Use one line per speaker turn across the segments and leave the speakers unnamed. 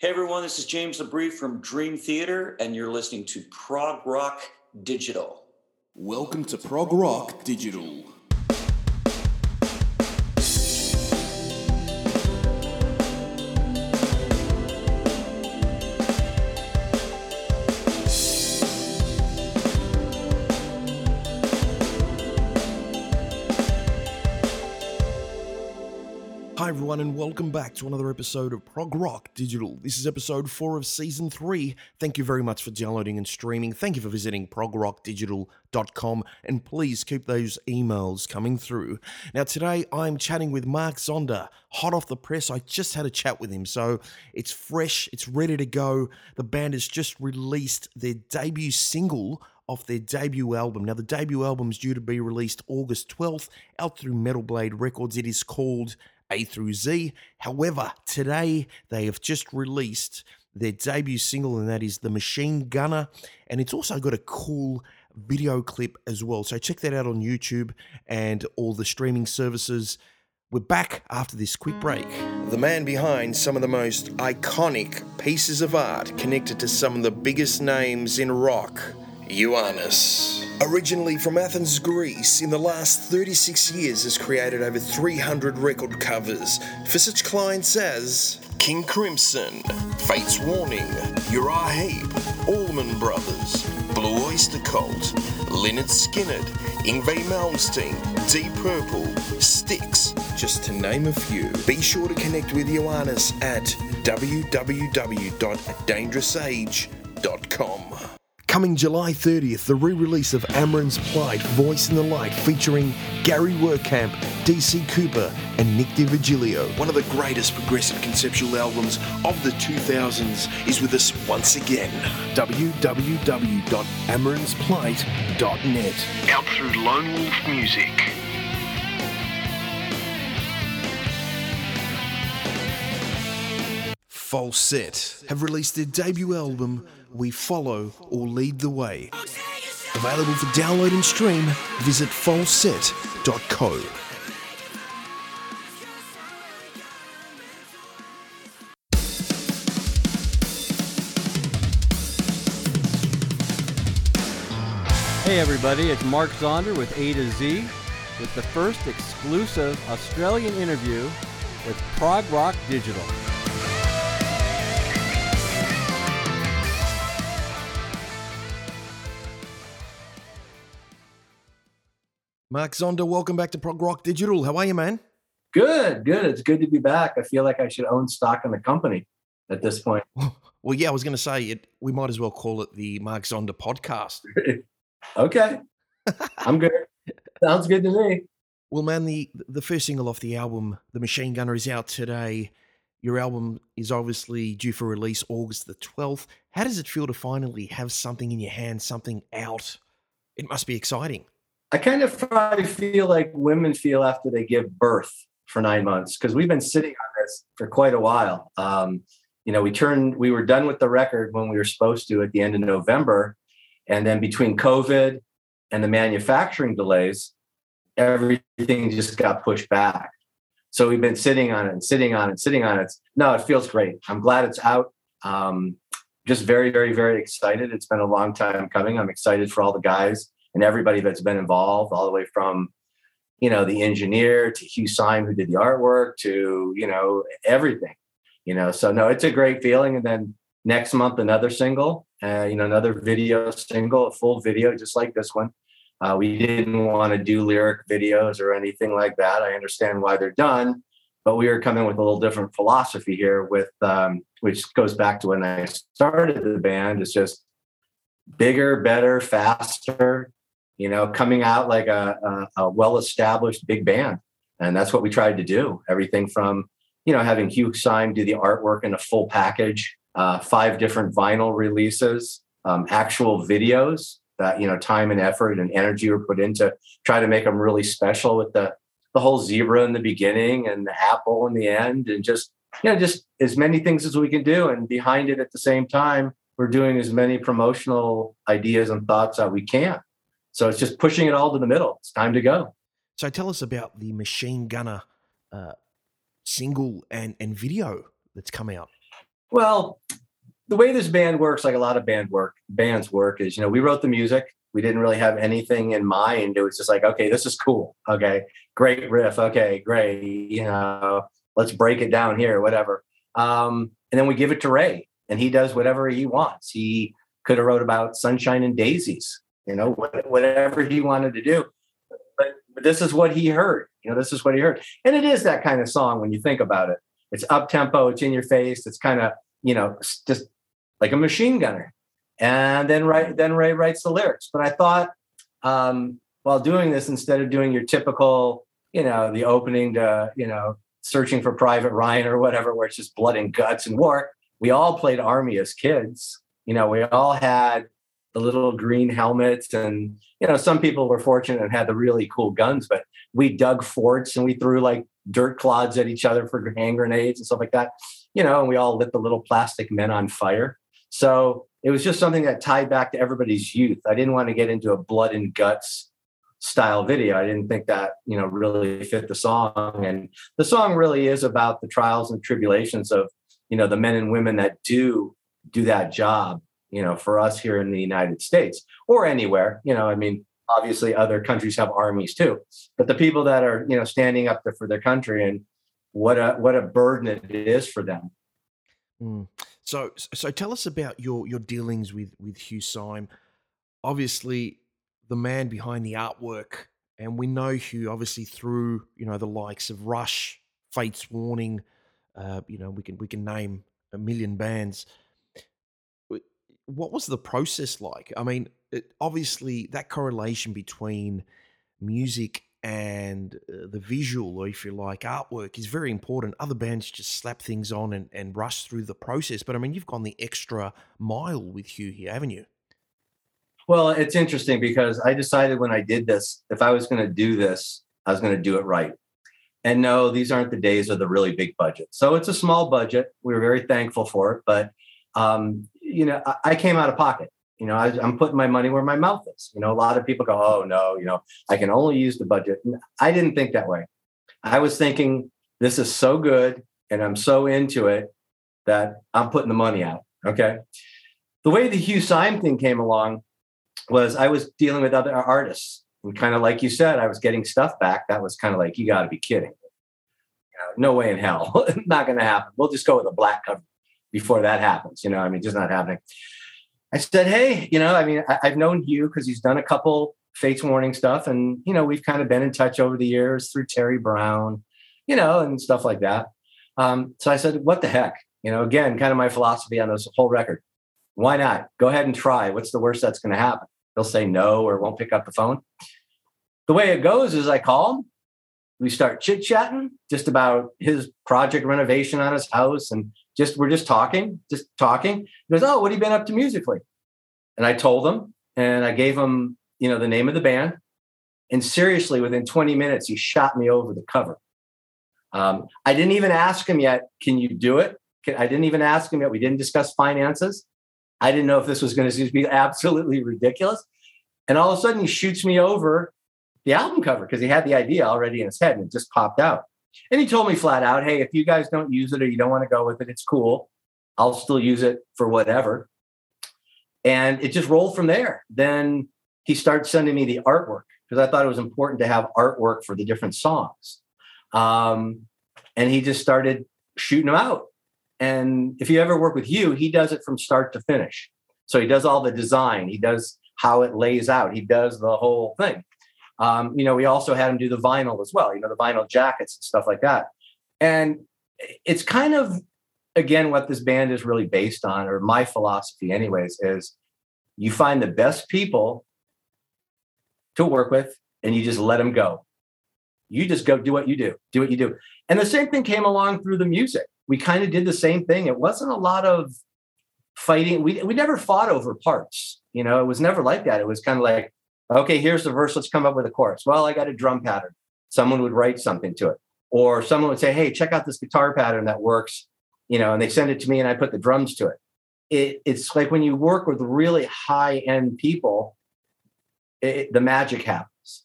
Hey everyone, this is James LaBrie from Dream Theater, and you're listening to Prog Rock Digital.
Welcome to Prog Rock Digital. Everyone, and welcome back to another episode of Prog Rock Digital. This is episode four of season three. Thank you very much for downloading and streaming. Thank you for visiting progrockdigital.com, and please keep those emails coming through. Now, today I'm chatting with Mark Zonder, hot off the press. I just had a chat with him, so it's fresh, it's ready to go. The band has just released their debut single off their debut album. Now, the debut album is due to be released August 12th out through Metal Blade Records. It is called a through Z. However, today they have just released their debut single, and that is The Machine Gunner. And it's also got a cool video clip as well. So check that out on YouTube and all the streaming services. We're back after this quick break. The man behind some of the most iconic pieces of art connected to some of the biggest names in rock, Ioannis. Originally from Athens, Greece, in the last 36 years has created over 300 record covers for such clients as King Crimson, Fates Warning, Uriah Heep, Allman Brothers, Blue Oyster Cult, Lynyrd Skynyrd, Yngwie Malmsteen, Deep Purple, Styx, just to name a few. Be sure to connect with Ioannis at www.dangerousage.com. Coming July 30th, the re release of Amaran's Plight, Voice in the Light, featuring Gary Wehrkamp, DC Cooper, and Nick D'Virgilio. One of the greatest progressive conceptual albums of the 2000s is with us once again. www.amaranspplight.net. Out through Lone Wolf Music. Falset have released their debut album, We Follow or Lead the Way. Available for download and stream, visit falset.co.
Hey everybody, it's Mark Zonder with A to Z with the first exclusive Australian interview with Prog Rock Digital.
Mark Zonder, welcome back to Prog Rock Digital. How are you, man?
Good, good. It's good to be back. I feel like I should own stock in the company at this point.
Well, yeah, I was going to say it. We might as well call it the Mark Zonder podcast.
okay, I'm good. Sounds good to me.
Well, man, the the first single off the album, "The Machine Gunner," is out today. Your album is obviously due for release August the twelfth. How does it feel to finally have something in your hand, something out? It must be exciting.
I kind of probably feel like women feel after they give birth for nine months because we've been sitting on this for quite a while. Um, you know, we turned, we were done with the record when we were supposed to at the end of November. And then between COVID and the manufacturing delays, everything just got pushed back. So we've been sitting on it and sitting on it, and sitting on it. No, it feels great. I'm glad it's out. Um, just very, very, very excited. It's been a long time coming. I'm excited for all the guys and everybody that's been involved, all the way from you know the engineer to Hugh Syme who did the artwork to you know everything. You know, so no, it's a great feeling. And then next month another single, uh, you know, another video single, a full video just like this one. Uh, we didn't want to do lyric videos or anything like that. I understand why they're done, but we are coming with a little different philosophy here, with um, which goes back to when I started the band. It's just bigger, better, faster, you know, coming out like a, a, a well established big band. And that's what we tried to do. Everything from, you know, having Hugh Syme do the artwork in a full package, uh, five different vinyl releases, um, actual videos that, you know, time and effort and energy were put into try to make them really special with the, the whole zebra in the beginning and the apple in the end and just, you know, just as many things as we can do. And behind it at the same time, we're doing as many promotional ideas and thoughts that we can. So it's just pushing it all to the middle. It's time to go.
So tell us about the Machine Gunner uh, single and, and video that's come out.
Well, the way this band works, like a lot of band work, bands work, is you know we wrote the music. We didn't really have anything in mind. It was just like, okay, this is cool. Okay, great riff. Okay, great. You know, let's break it down here, whatever. Um, and then we give it to Ray, and he does whatever he wants. He could have wrote about sunshine and daisies, you know, whatever he wanted to do. But, but this is what he heard. You know, this is what he heard, and it is that kind of song when you think about it. It's up tempo. It's in your face. It's kind of you know just like a machine gunner. And then right then Ray writes the lyrics. But I thought um, while doing this, instead of doing your typical, you know, the opening to, you know, searching for Private Ryan or whatever, where it's just blood and guts and war, we all played army as kids. You know, we all had the little green helmets and you know some people were fortunate and had the really cool guns but we dug forts and we threw like dirt clods at each other for hand grenades and stuff like that you know and we all lit the little plastic men on fire so it was just something that tied back to everybody's youth. I didn't want to get into a blood and guts style video. I didn't think that, you know, really fit the song. And the song really is about the trials and tribulations of, you know, the men and women that do do that job, you know, for us here in the United States or anywhere. You know, I mean, obviously other countries have armies too, but the people that are, you know, standing up there for their country and what a what a burden it is for them.
Mm. So, so tell us about your your dealings with with Hugh Syme. Obviously, the man behind the artwork, and we know Hugh obviously through you know the likes of Rush, Fates Warning. Uh, you know, we can we can name a million bands. What was the process like? I mean, it, obviously that correlation between music and uh, the visual, or if you like, artwork is very important. Other bands just slap things on and, and rush through the process. But I mean, you've gone the extra mile with Hugh here, haven't you?
Well, it's interesting because I decided when I did this, if I was going to do this, I was going to do it right. And no, these aren't the days of the really big budget. So it's a small budget. We are very thankful for it. But, um, you know, I, came out of pocket you know, I, am putting my money where my mouth is. You know, a lot of people go, oh, no, you know, I can only use the budget. I didn't think that way. I was thinking, this is so good and I'm so into it that I'm putting the money out. Okay. The way the Hugh Syme thing came along was I was dealing with other artists. And kind of like you said, I was getting stuff back. That was kind of like, you got to be kidding. no way in hell. not going to happen. We'll just go with a black cover before that happens. You know, I mean, just not happening. I said, hey, you know, I mean, I, have known Hugh because he's done a couple Fates Warning stuff, and you know, we've kind of been in touch over the years through Terry Brown, you know, and stuff like that. Um, so I said, what the heck, you know, again, kind of my philosophy on this whole record. Why not? Go ahead and try. What's the worst that's going to happen? They'll say no or won't pick up the phone. The way it goes is I call him. We start chit chatting just about his project renovation on his house and just we're just talking, just talking. He goes, "Oh, what have you been up to musically?" And I told him, and I gave him, you know, the name of the band. And seriously, within 20 minutes, he shot me over the cover. Um, I didn't even ask him yet. Can you do it? Can, I didn't even ask him yet. We didn't discuss finances. I didn't know if this was going to be absolutely ridiculous. And all of a sudden, he shoots me over the album cover because he had the idea already in his head and it just popped out. And he told me flat out, hey, if you guys don't use it or you don't want to go with it, it's cool. I'll still use it for whatever. And it just rolled from there. Then he started sending me the artwork because I thought it was important to have artwork for the different songs. Um, and he just started shooting them out. And if you ever work with Hugh, he does it from start to finish. So he does all the design, he does how it lays out, he does the whole thing. Um, you know, we also had him do the vinyl as well, you know, the vinyl jackets and stuff like that. And it's kind of, again, what this band is really based on, or my philosophy, anyways, is you find the best people to work with and you just let them go. You just go do what you do, do what you do. And the same thing came along through the music. We kind of did the same thing. It wasn't a lot of fighting. We, we never fought over parts. You know, it was never like that. It was kind of like, Okay, here's the verse. Let's come up with a chorus. Well, I got a drum pattern. Someone would write something to it. Or someone would say, hey, check out this guitar pattern that works, you know, and they send it to me and I put the drums to it. it it's like when you work with really high end people, it, the magic happens.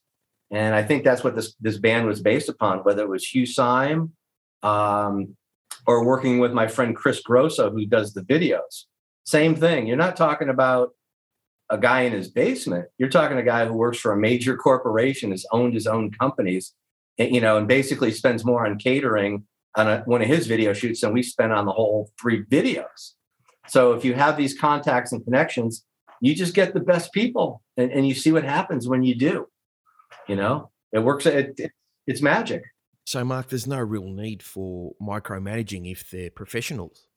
And I think that's what this, this band was based upon, whether it was Hugh Syme, um, or working with my friend Chris Grosso, who does the videos. Same thing. You're not talking about a guy in his basement. You're talking a guy who works for a major corporation, has owned his own companies, and, you know, and basically spends more on catering on a, one of his video shoots than we spent on the whole three videos. So if you have these contacts and connections, you just get the best people, and, and you see what happens when you do. You know, it works. It, it, it's magic.
So, Mark, there's no real need for micromanaging if they're professionals.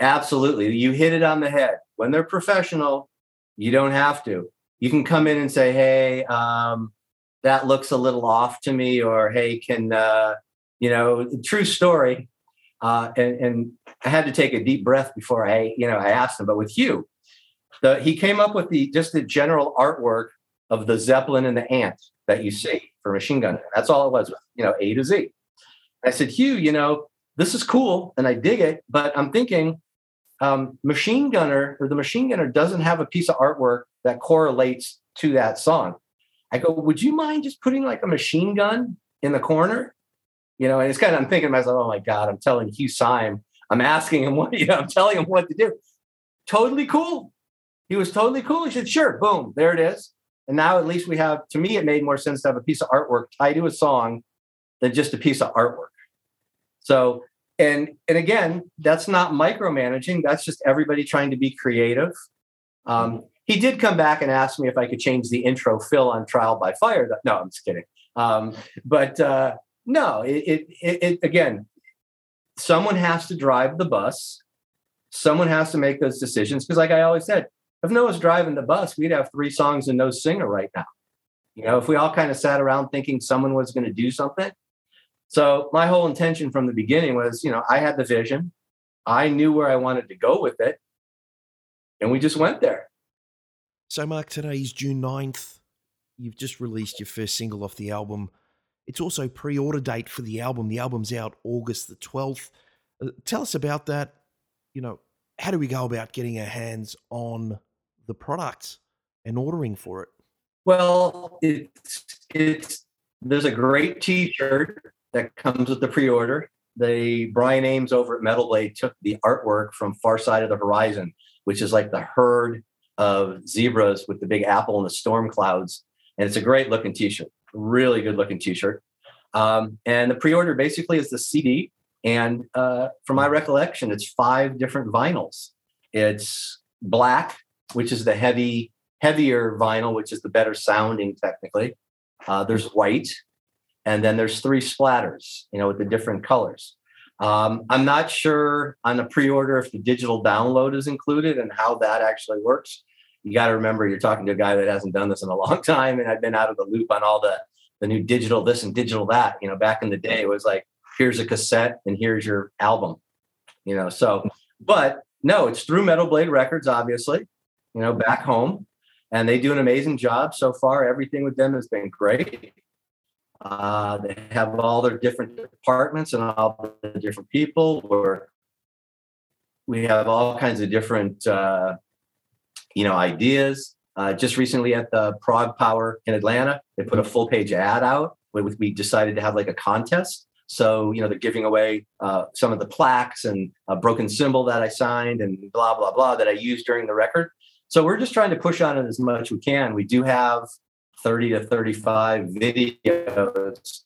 Absolutely. You hit it on the head. When they're professional, you don't have to. You can come in and say, hey, um, that looks a little off to me, or hey, can, uh, you know, true story. Uh, and, and I had to take a deep breath before I, you know, I asked him. But with you, the, he came up with the just the general artwork of the Zeppelin and the ant that you see for machine gun. That's all it was, you know, A to Z. I said, Hugh, you know, this is cool and I dig it, but I'm thinking um, machine gunner or the machine gunner doesn't have a piece of artwork that correlates to that song. I go, would you mind just putting like a machine gun in the corner? You know, and it's kind of I'm thinking to myself, oh my God, I'm telling Hugh Syme, I'm asking him what, you know, I'm telling him what to do. Totally cool. He was totally cool. He said, sure, boom, there it is. And now at least we have, to me, it made more sense to have a piece of artwork tied to a song than just a piece of artwork. So, and and again, that's not micromanaging. That's just everybody trying to be creative. Um, he did come back and ask me if I could change the intro fill on Trial by Fire. No, I'm just kidding. Um, but uh, no, it, it, it, again, someone has to drive the bus. Someone has to make those decisions because, like I always said, if Noah's driving the bus, we'd have three songs and no singer right now. You know, if we all kind of sat around thinking someone was going to do something. So my whole intention from the beginning was, you know, I had the vision. I knew where I wanted to go with it. And we just went there.
So, Mark, today is June 9th. You've just released your first single off the album. It's also pre order date for the album. The album's out August the 12th. Uh, tell us about that. You know, how do we go about getting our hands on the product and ordering for it?
Well, it's it's there's a great T-shirt that comes with the pre-order. The Brian Ames over at Metal Blade took the artwork from Far Side of the Horizon, which is like the herd of zebras with the big apple and the storm clouds, and it's a great looking T-shirt, really good looking T-shirt. Um, and the pre-order basically is the CD, and uh, from my recollection, it's five different vinyls. It's black, which is the heavy, heavier vinyl, which is the better sounding technically. Uh, there's white, and then there's three splatters, you know, with the different colors. Um, I'm not sure on the pre-order if the digital download is included and how that actually works. You got to remember you're talking to a guy that hasn't done this in a long time, and I've been out of the loop on all the the new digital this and digital that. You know, back in the day, it was like here's a cassette and here's your album. You know, so but no, it's through Metal Blade Records, obviously you know, back home. And they do an amazing job so far. Everything with them has been great. Uh, they have all their different departments and all the different people. Where we have all kinds of different, uh, you know, ideas. Uh, just recently at the Prog Power in Atlanta, they put a full page ad out. We decided to have like a contest. So, you know, they're giving away uh, some of the plaques and a broken cymbal that I signed and blah, blah, blah that I used during the record. So we're just trying to push on it as much we can. We do have 30 to 35 videos,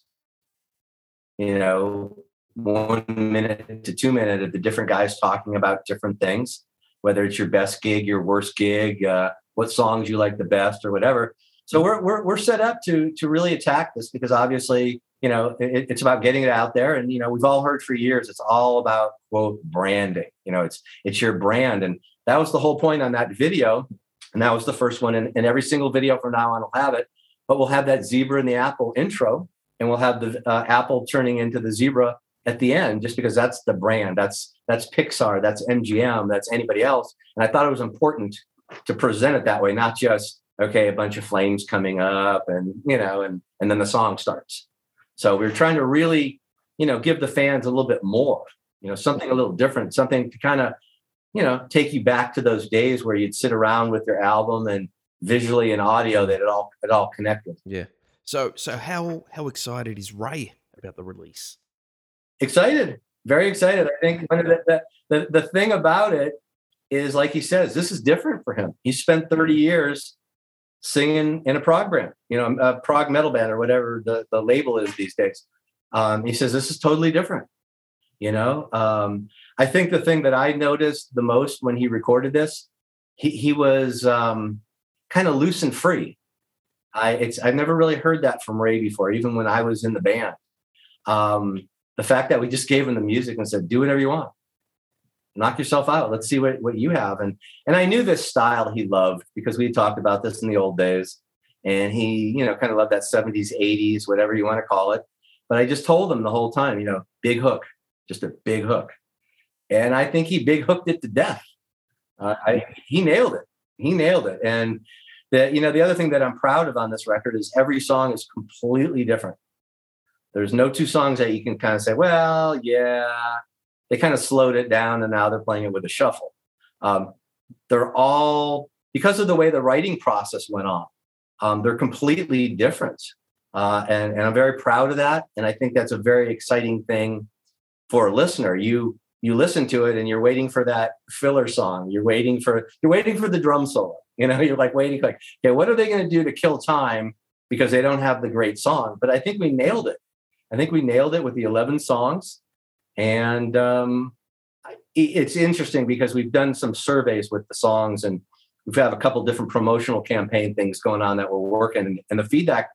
you know, one minute to two minute of the different guys talking about different things, whether it's your best gig, your worst gig, uh, what songs you like the best, or whatever. So we're, we're, we're set up to, to really attack this because obviously, you know, it, it's about getting it out there. And, you know, we've all heard for years, it's all about quote branding, you know, it's, it's your brand. And that was the whole point on that video. And that was the first one. And, and every single video from now on will have it. But we'll have that zebra in the apple intro, and we'll have the uh, apple turning into the zebra at the end, just because that's the brand. That's that's Pixar. That's MGM. That's anybody else. And I thought it was important to present it that way, not just okay, a bunch of flames coming up, and you know, and and then the song starts. So we are trying to really, you know, give the fans a little bit more, you know, something a little different, something to kind of you know take you back to those days where you'd sit around with your album and visually and audio that it all it all connected.
Yeah. So so how how excited is Ray about the release?
Excited. very excited. I think the, the, the, the thing about it is, like he says, this is different for him. He spent 30 years singing in a prog band, you know, a prog metal band or whatever the, the label is these days. Um, he says, this is totally different. You know, um, I think the thing that I noticed the most when he recorded this, he, he was um, kind of loose and free. I it's I've never really heard that from Ray before, even when I was in the band. Um, the fact that we just gave him the music and said, "Do whatever you want, knock yourself out. Let's see what what you have." And and I knew this style he loved because we talked about this in the old days, and he you know kind of loved that '70s, '80s, whatever you want to call it. But I just told him the whole time, you know, big hook, just a big hook, and I think he big hooked it to death. Uh, I, he nailed it. He nailed it, and the, you know, the other thing that I'm proud of on this record is every song is completely different. There's no two songs that you can kind of say, well, yeah, they kind of slowed it down and now they're playing it with a shuffle. Um, they're all, because of the way the writing process went on, um, they're completely different. Uh, and, and I'm very proud of that. And I think that's a very exciting thing for a listener. You you listen to it and you're waiting for that filler song. You're waiting for you're waiting for the drum solo. You know, you're like waiting, like, okay, what are they going to do to kill time because they don't have the great song? But I think we nailed it. I think we nailed it with the 11 songs. And um, it's interesting because we've done some surveys with the songs and we've had a couple different promotional campaign things going on that we're working. And the feedback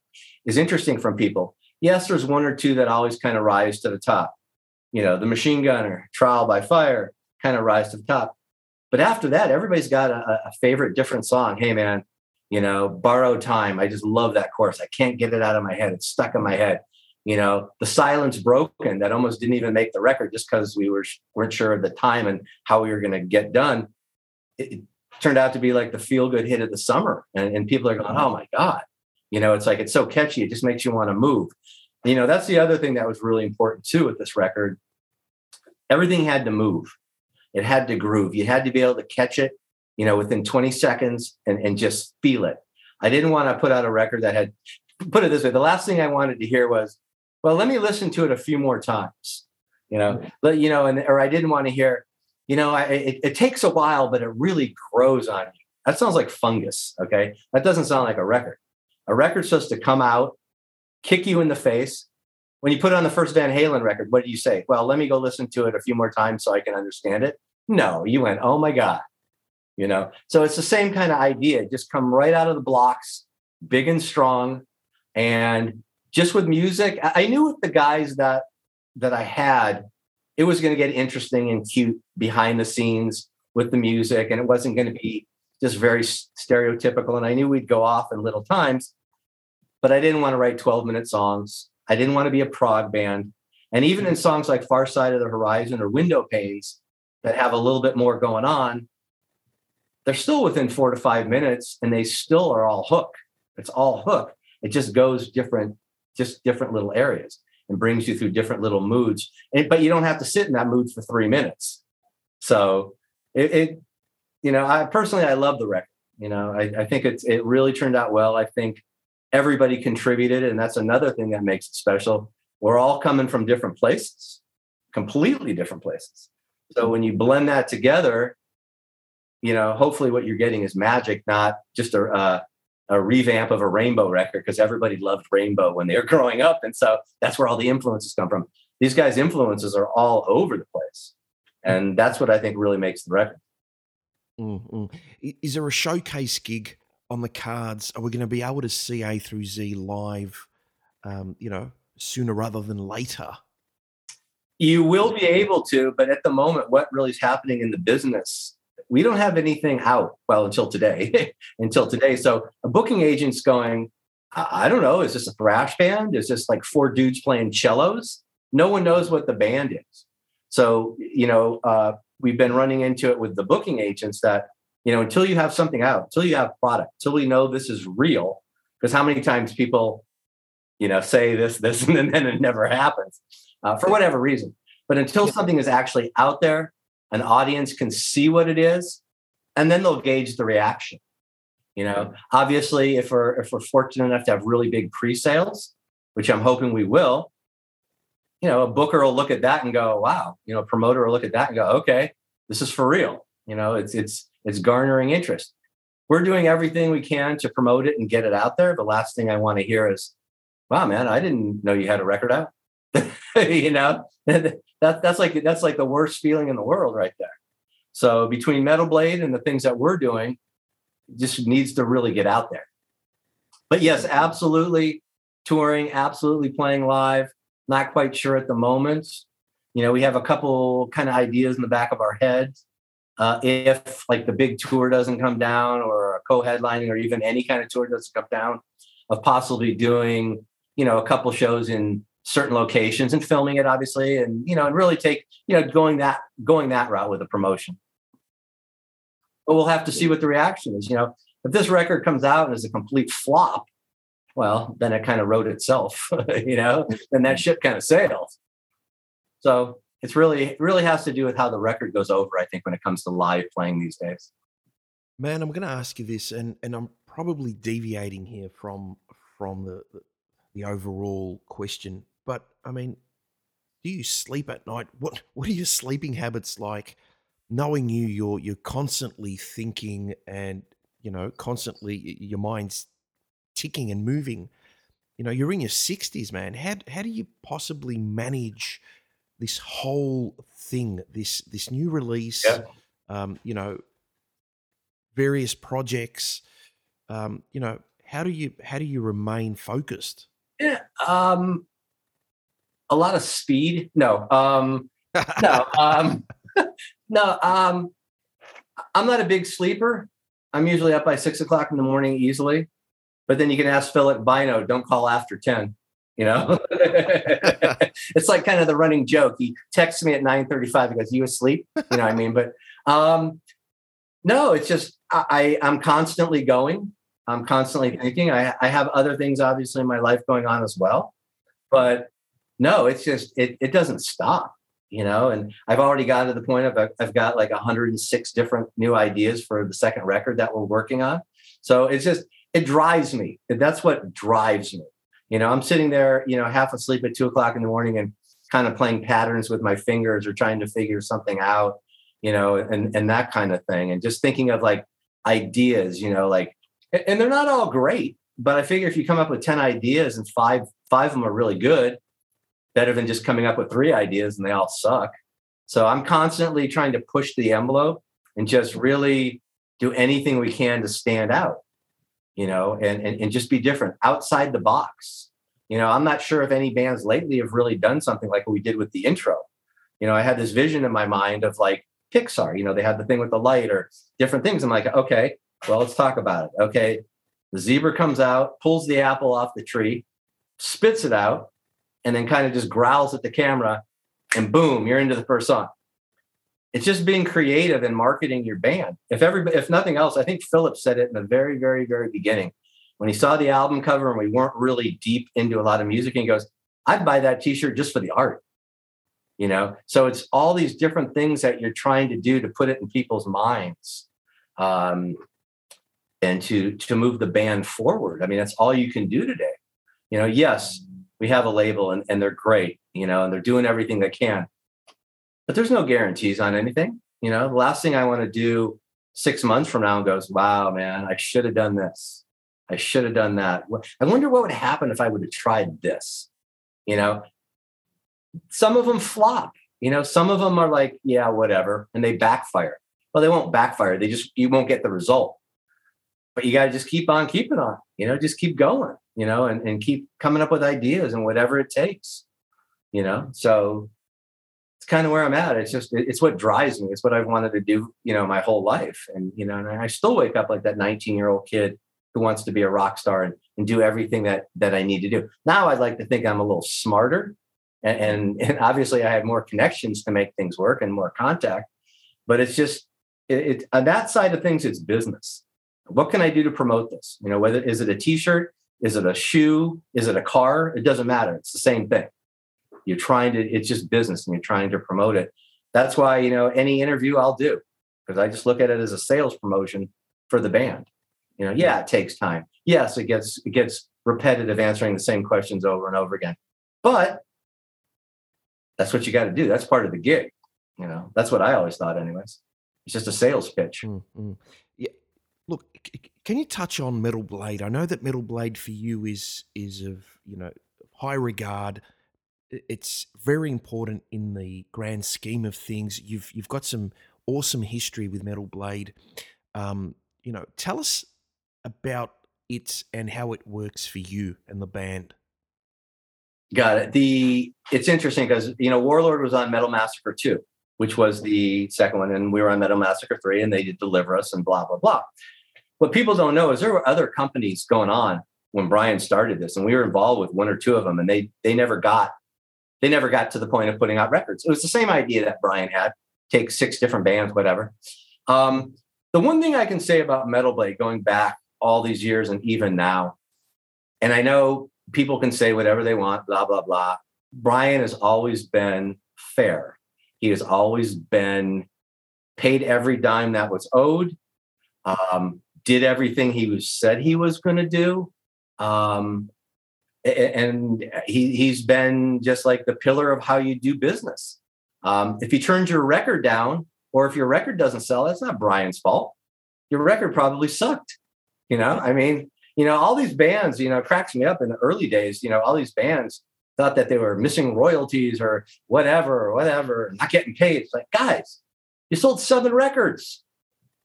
is interesting from people. Yes, there's one or two that always kind of rise to the top. You know, the machine gunner, trial by fire, kind of rise to the top. But after that, everybody's got a, a favorite different song. Hey, man, you know, borrowed time. I just love that chorus. I can't get it out of my head. It's stuck in my head. You know, the silence broken that almost didn't even make the record just because we were weren't sure of the time and how we were going to get done. It, it, turned out to be like the feel good hit of the summer, and, and people are going, "Oh my god!" You know, it's like it's so catchy. It just makes you want to move. You know, that's the other thing that was really important too with this record. Everything had to move it had to groove. You had to be able to catch it, you know, within 20 seconds and, and just feel it. I didn't want to put out a record that had, put it this way, the last thing I wanted to hear was, well, let me listen to it a few more times, you know, but, you know, and, or I didn't want to hear, you know, I, it, it takes a while, but it really grows on you. That sounds like fungus. Okay. That doesn't sound like a record. A record's supposed to come out, kick you in the face, when you put on the first Van Halen record, what do you say? Well, let me go listen to it a few more times so I can understand it. No, you went, oh my God. You know, so it's the same kind of idea. Just come right out of the blocks, big and strong. And just with music, I knew with the guys that that I had, it was going to get interesting and cute behind the scenes with the music, and it wasn't going to be just very stereotypical. And I knew we'd go off in little times, but I didn't want to write 12 minute songs. I didn't want to be a prog band. And even in songs like Far Side of the Horizon or Window Panes that have a little bit more going on, they're still within four to five minutes and they still are all hook. It's all hook. It just goes different, just different little areas and brings you through different little moods. And, but you don't have to sit in that mood for three minutes. So it, it you know, I personally, I love the record. You know, I, I think it's, it really turned out well. I think everybody contributed and that's another thing that makes it special. We're all coming from different places completely different places. So when you blend that together you know hopefully what you're getting is magic not just a, a, a revamp of a rainbow record because everybody loved rainbow when they were growing up and so that's where all the influences come from. These guys influences are all over the place and that's what i think really makes the record.
Mm-hmm. is there a showcase gig on the cards? Are we going to be able to see A through Z live, um, you know, sooner rather than later?
You will be able to, but at the moment, what really is happening in the business, we don't have anything out. Well, until today, until today. So a booking agent's going, I don't know, is this a thrash band? Is this like four dudes playing cellos? No one knows what the band is. So, you know, uh, we've been running into it with the booking agents that you know until you have something out until you have product until we know this is real because how many times people you know say this this and then it never happens uh, for whatever reason. But until something is actually out there an audience can see what it is and then they'll gauge the reaction. You know obviously if we're if we're fortunate enough to have really big pre-sales which i'm hoping we will you know, a booker will look at that and go, wow, you know, a promoter will look at that and go, okay, this is for real. You know, it's it's it's garnering interest. We're doing everything we can to promote it and get it out there. The last thing I want to hear is, wow, man, I didn't know you had a record out. you know, that, that's like that's like the worst feeling in the world right there. So between Metal Blade and the things that we're doing, just needs to really get out there. But yes, absolutely touring, absolutely playing live. Not quite sure at the moment. You know, we have a couple kind of ideas in the back of our heads. Uh, if like the big tour doesn't come down, or a co-headlining, or even any kind of tour doesn't come down, of possibly doing you know a couple shows in certain locations and filming it, obviously, and you know, and really take you know going that going that route with a promotion. But we'll have to see what the reaction is. You know, if this record comes out and is a complete flop, well, then it kind of wrote itself, you know, then that ship kind of sailed. So it's really, really has to do with how the record goes over, I think, when it comes to live playing these days.
Man, I'm going to ask you this, and, and I'm probably deviating here from from the, the the overall question, but I mean, do you sleep at night? What what are your sleeping habits like? Knowing you, you're you're constantly thinking, and you know, constantly your mind's ticking and moving. You know, you're in your 60s, man. How, how do you possibly manage this whole thing, this this new release, yeah. um, you know, various projects, um, you know, how do you how do you remain focused?
Yeah, um, a lot of speed. No, um, no, um, no. Um, I'm not a big sleeper. I'm usually up by six o'clock in the morning easily. But then you can ask Philip Bynoe, don't call after 10. You know, it's like kind of the running joke. He texts me at 9:35. He goes, "You asleep?" You know what I mean? But um, no, it's just I, I'm constantly going. I'm constantly thinking. I, I have other things obviously in my life going on as well, but no, it's just it it doesn't stop. You know, and I've already got to the point of I've got like 106 different new ideas for the second record that we're working on. So it's just it drives me. That's what drives me. You know, I'm sitting there, you know, half asleep at two o'clock in the morning and kind of playing patterns with my fingers or trying to figure something out, you know, and and that kind of thing. And just thinking of like ideas, you know, like and they're not all great, but I figure if you come up with 10 ideas and five five of them are really good, better than just coming up with three ideas and they all suck. So I'm constantly trying to push the envelope and just really do anything we can to stand out you know, and, and, and just be different outside the box. You know, I'm not sure if any bands lately have really done something like what we did with the intro. You know, I had this vision in my mind of like Pixar, you know, they had the thing with the light or different things. I'm like, okay, well, let's talk about it. Okay. The zebra comes out, pulls the apple off the tree, spits it out, and then kind of just growls at the camera, and boom, you're into the first song it's just being creative and marketing your band. If everybody, if nothing else, I think Philip said it in the very, very, very beginning when he saw the album cover and we weren't really deep into a lot of music. And he goes, "I'd buy that T-shirt just for the art." You know, so it's all these different things that you're trying to do to put it in people's minds, um, and to to move the band forward. I mean, that's all you can do today. You know, yes, we have a label and, and they're great. You know, and they're doing everything they can but there's no guarantees on anything. You know, the last thing I want to do six months from now and goes, wow, man, I should have done this. I should have done that. I wonder what would happen if I would have tried this. You know, some of them flop. You know, some of them are like, yeah, whatever, and they backfire. Well, they won't backfire. They just you won't get the result. But you got to just keep on keeping on. You know, just keep going. You know, and and keep coming up with ideas and whatever it takes. You know, so kind of where I'm at. It's just it's what drives me. It's what I've wanted to do, you know, my whole life. And you know, and I still wake up like that 19 year old kid who wants to be a rock star and, and do everything that that I need to do. Now I'd like to think I'm a little smarter, and, and, and obviously I have more connections to make things work and more contact. But it's just it, it on that side of things, it's business. What can I do to promote this? You know, whether is it a T-shirt, is it a shoe, is it a car? It doesn't matter. It's the same thing you're trying to it's just business and you're trying to promote it that's why you know any interview i'll do because i just look at it as a sales promotion for the band you know yeah it takes time yes it gets it gets repetitive answering the same questions over and over again but that's what you got to do. That's part of the gig. You know, that's what I always thought, anyways. It's just a sales pitch.
Mm-hmm. Yeah. Look, can you touch on Metal Blade? I know that Metal Blade for you is is of you know high regard. It's very important in the grand scheme of things. You've you've got some awesome history with Metal Blade. Um, you know, tell us about it and how it works for you and the band.
Got it. The it's interesting because you know Warlord was on Metal Massacre 2, which was the second one, and we were on Metal Massacre 3, and they did deliver us and blah blah blah. What people don't know is there were other companies going on when Brian started this, and we were involved with one or two of them, and they they never got they never got to the point of putting out records. It was the same idea that Brian had: take six different bands, whatever. Um, the one thing I can say about Metal Blade, going back all these years and even now, and I know people can say whatever they want, blah, blah, blah. Brian has always been fair. He has always been paid every dime that was owed, um, did everything he was said he was going to do. Um, and he, he's been just like the pillar of how you do business. Um, if he turns your record down, or if your record doesn't sell, that's not Brian's fault. Your record probably sucked. You know, I mean, you know, all these bands, you know, cracks me up in the early days, you know, all these bands thought that they were missing royalties or whatever, or whatever, not getting paid. It's like, guys, you sold seven records,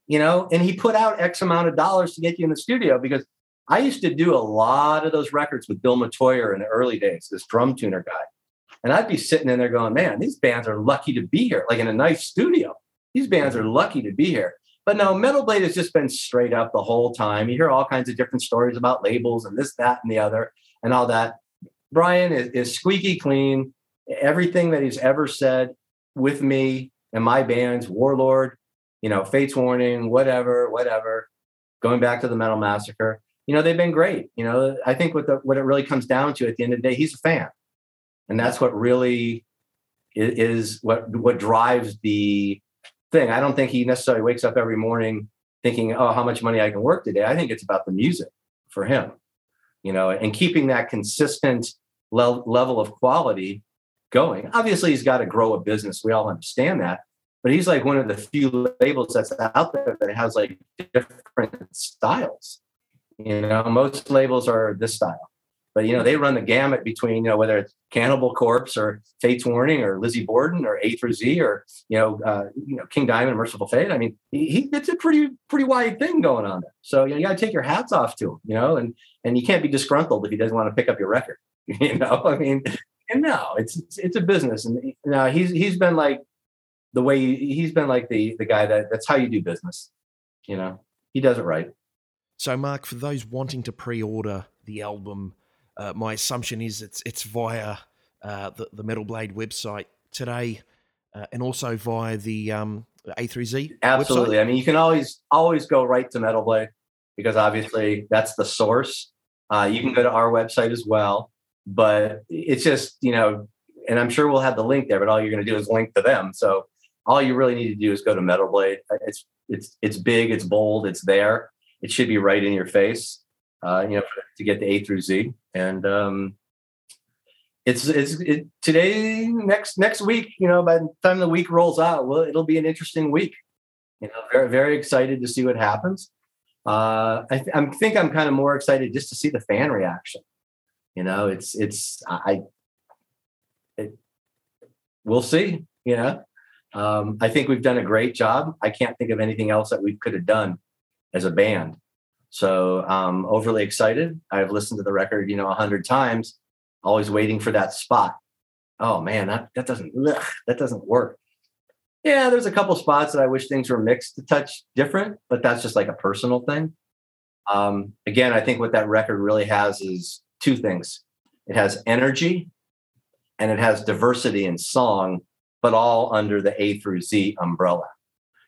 you know, and he put out X amount of dollars to get you in the studio because I used to do a lot of those records with Bill Metoyer in the early days, this drum tuner guy. And I'd be sitting in there going, man, these bands are lucky to be here, like in a nice studio. These bands are lucky to be here. But no, Metal Blade has just been straight up the whole time. You hear all kinds of different stories about labels and this, that, and the other, and all that. Brian is, is squeaky clean. Everything that he's ever said with me and my bands, Warlord, you know, Fates Warning, whatever, whatever, going back to the Metal Massacre, you know, they've been great. You know, I think what the, what it really comes down to at the end of the day, he's a fan, and that's what really is, is what what drives the thing. I don't think he necessarily wakes up every morning thinking, oh, how much money I can work today. I think it's about the music for him, you know, and keeping that consistent le- level of quality going. Obviously, he's got to grow a business. We all understand that. But he's like one of the few labels that's out there that has like different styles. You know, most labels are this style. But you know, they run the gamut between you know whether it's Cannibal Corpse or Fates Warning or Lizzie Borden or A through Z or you know uh, you know King Diamond, Mercyful Fate. I mean, he, he it's a pretty pretty wide thing going on there. So you, know, you got to take your hats off to him, you know, and and you can't be disgruntled if he doesn't want to pick up your record. You know, I mean, and no, it's it's, a business, and know, he's he's been like the way he's been like the the guy that that's how you do business. You know, he does it right.
So, Mark, for those wanting to pre-order the album uh, my assumption is it's it's via uh, the, the Metal Blade website today, uh, and also via the um, A3Z.
Absolutely.
Website.
I mean, you can always always go right to Metal Blade because obviously that's the source. Uh, you can go to our website as well, but it's just you know, and I'm sure we'll have the link there. But all you're going to do is link to them. So all you really need to do is go to Metal Blade. It's it's it's big, it's bold, it's there. It should be right in your face uh, you know, to get the A through Z. And um, it's it's it, today, next next week. You know, by the time the week rolls out, well, it'll be an interesting week. You know, very very excited to see what happens. Uh, I, th- I think I'm kind of more excited just to see the fan reaction. You know, it's it's I. It, we'll see. You know, um, I think we've done a great job. I can't think of anything else that we could have done as a band so I'm um, overly excited. I've listened to the record, you know, a hundred times, always waiting for that spot. Oh man, that, that doesn't ugh, that doesn't work. Yeah, there's a couple spots that I wish things were mixed to touch different, but that's just like a personal thing. Um, again, I think what that record really has is two things. It has energy and it has diversity in song, but all under the A through Z umbrella.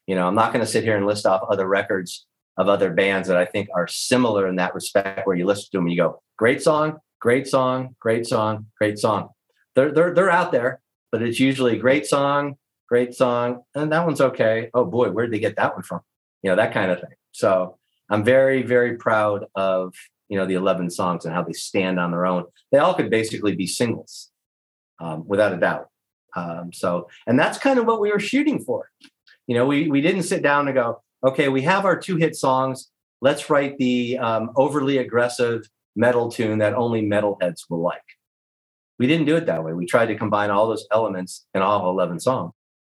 You know, I'm not going to sit here and list off other records of other bands that I think are similar in that respect, where you listen to them and you go, great song, great song, great song, great song. They're, they're, they're out there, but it's usually great song, great song, and that one's okay. Oh boy, where did they get that one from? You know, that kind of thing. So I'm very, very proud of, you know, the 11 songs and how they stand on their own. They all could basically be singles um, without a doubt. Um, so, and that's kind of what we were shooting for. You know, we we didn't sit down and go, okay, we have our two hit songs. Let's write the um, overly aggressive metal tune that only metalheads will like. We didn't do it that way. We tried to combine all those elements in all 11 songs.